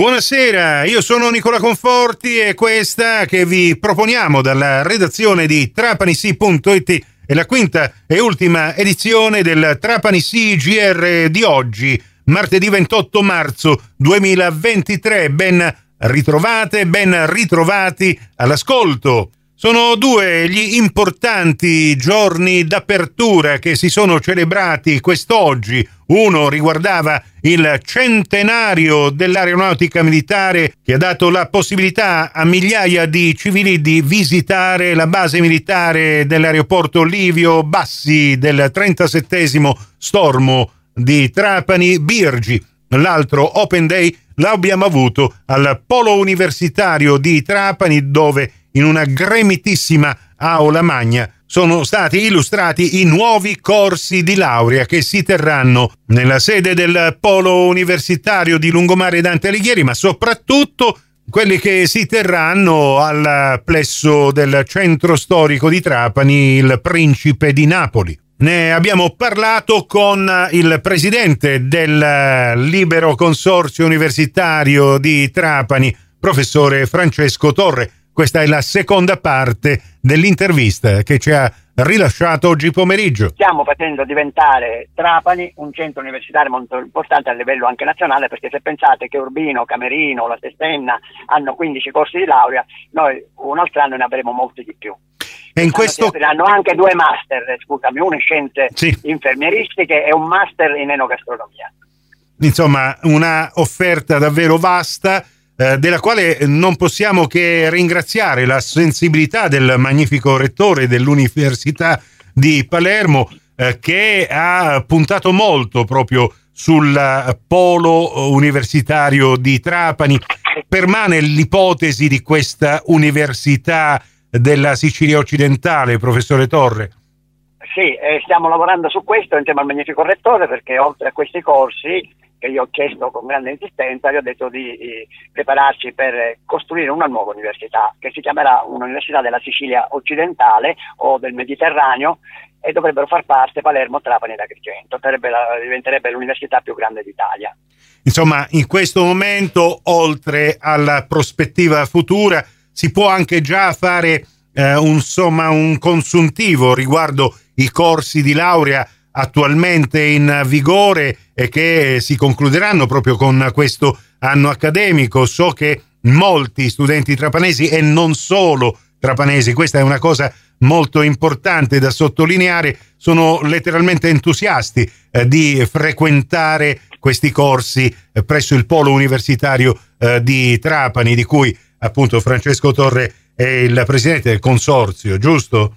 Buonasera, io sono Nicola Conforti e questa che vi proponiamo dalla redazione di trapanisi.it è la quinta e ultima edizione del Trapani CGR di oggi, martedì 28 marzo 2023. Ben ritrovate, ben ritrovati all'ascolto. Sono due gli importanti giorni d'apertura che si sono celebrati quest'oggi. Uno riguardava il centenario dell'aeronautica militare che ha dato la possibilità a migliaia di civili di visitare la base militare dell'aeroporto Livio Bassi del 37 Stormo di Trapani Birgi. L'altro Open Day l'abbiamo avuto al Polo Universitario di Trapani dove in una gremitissima aula magna sono stati illustrati i nuovi corsi di laurea che si terranno nella sede del Polo Universitario di Lungomare Dante Alighieri, ma soprattutto quelli che si terranno al plesso del centro storico di Trapani, il Principe di Napoli. Ne abbiamo parlato con il presidente del Libero Consorzio Universitario di Trapani, professore Francesco Torre. Questa è la seconda parte dell'intervista che ci ha rilasciato oggi pomeriggio. Stiamo facendo diventare Trapani un centro universitario molto importante a livello anche nazionale perché se pensate che Urbino, Camerino, la Sestenna hanno 15 corsi di laurea, noi un altro anno ne avremo molti di più. E in questo... Hanno anche due master, scusami, uno in scienze sì. infermieristiche e un master in enogastronomia. Insomma, una offerta davvero vasta eh, della quale non possiamo che ringraziare la sensibilità del magnifico rettore dell'Università di Palermo eh, che ha puntato molto proprio sul polo universitario di Trapani. Permane l'ipotesi di questa università della Sicilia occidentale, professore Torre? Sì, eh, stiamo lavorando su questo insieme al magnifico rettore perché oltre a questi corsi che io ho chiesto con grande insistenza, gli ho detto di eh, prepararci per costruire una nuova università che si chiamerà Università della Sicilia occidentale o del Mediterraneo e dovrebbero far parte Palermo, Trapani ed Agrigento, diventerebbe l'università più grande d'Italia. Insomma, in questo momento, oltre alla prospettiva futura, si può anche già fare eh, un, insomma, un consuntivo riguardo i corsi di laurea attualmente in vigore e che si concluderanno proprio con questo anno accademico. So che molti studenti trapanesi e non solo trapanesi, questa è una cosa molto importante da sottolineare, sono letteralmente entusiasti eh, di frequentare questi corsi eh, presso il polo universitario eh, di Trapani, di cui appunto Francesco Torre è il presidente del consorzio, giusto?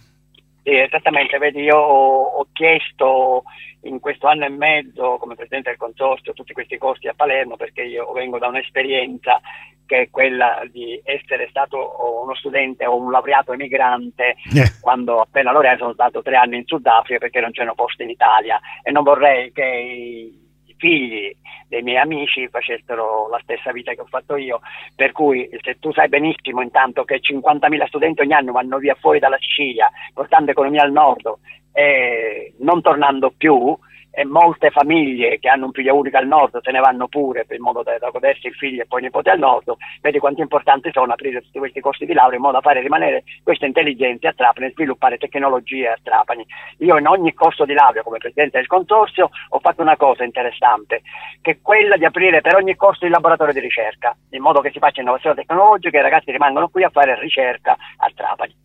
Sì, esattamente, vedi, io ho, chiesto in questo anno e mezzo come presidente del consorzio tutti questi corsi a Palermo perché io vengo da un'esperienza che è quella di essere stato uno studente o un laureato emigrante eh. quando appena laureato sono stato tre anni in Sudafrica perché non c'erano posti in Italia e non vorrei che i figli dei miei amici facessero la stessa vita che ho fatto io, per cui se tu sai benissimo intanto che 50.000 studenti ogni anno vanno via fuori dalla Sicilia, portando economia al nord e non tornando più, e molte famiglie che hanno un figlio unico al nord se ne vanno pure in modo da, da godersi il figlio e poi il nipote al nord, vedi quanto importanti sono aprire tutti questi corsi di laurea in modo da fare rimanere queste intelligenze a Trapani e sviluppare tecnologie a Trapani. Io in ogni corso di laurea come presidente del consorzio ho fatto una cosa interessante, che è quella di aprire per ogni corso il laboratorio di ricerca, in modo che si faccia innovazione tecnologica e i ragazzi rimangano qui a fare ricerca a Trapani.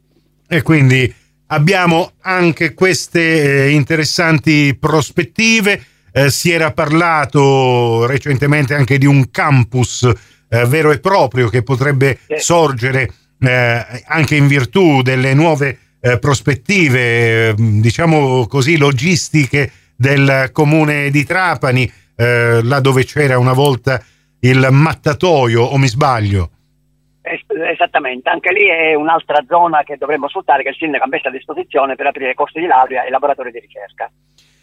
E quindi abbiamo anche queste eh, interessanti prospettive. Eh, si era parlato recentemente anche di un campus eh, vero e proprio che potrebbe sorgere eh, anche in virtù delle nuove eh, prospettive, diciamo così, logistiche del comune di Trapani, eh, là dove c'era una volta il mattatoio, o mi sbaglio? Esattamente, anche lì è un'altra zona che dovremmo sfruttare che il sindaco ha messo a disposizione per aprire corsi di laurea e laboratori di ricerca.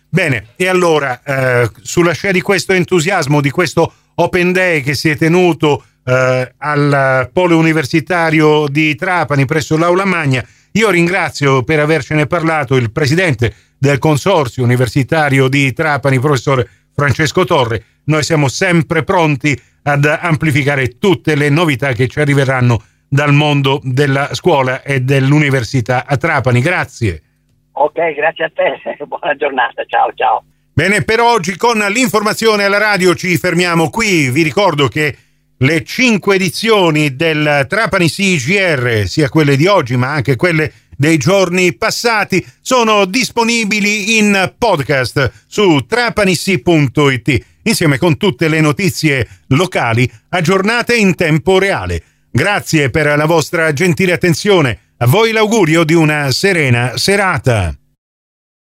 Bene, e allora eh, sulla scia di questo entusiasmo, di questo Open Day che si è tenuto eh, al Polo Universitario di Trapani presso l'Aula Magna, io ringrazio per avercene parlato il presidente del Consorzio Universitario di Trapani, professore Francesco Torre. Noi siamo sempre pronti ad amplificare tutte le novità che ci arriveranno dal mondo della scuola e dell'università a Trapani. Grazie. Ok, grazie a te. Buona giornata. Ciao, ciao. Bene, per oggi con l'informazione alla radio ci fermiamo qui. Vi ricordo che le cinque edizioni del Trapani CGR, sia quelle di oggi ma anche quelle dei giorni passati, sono disponibili in podcast su trapanissi.it insieme con tutte le notizie locali aggiornate in tempo reale. Grazie per la vostra gentile attenzione. A voi l'augurio di una serena serata.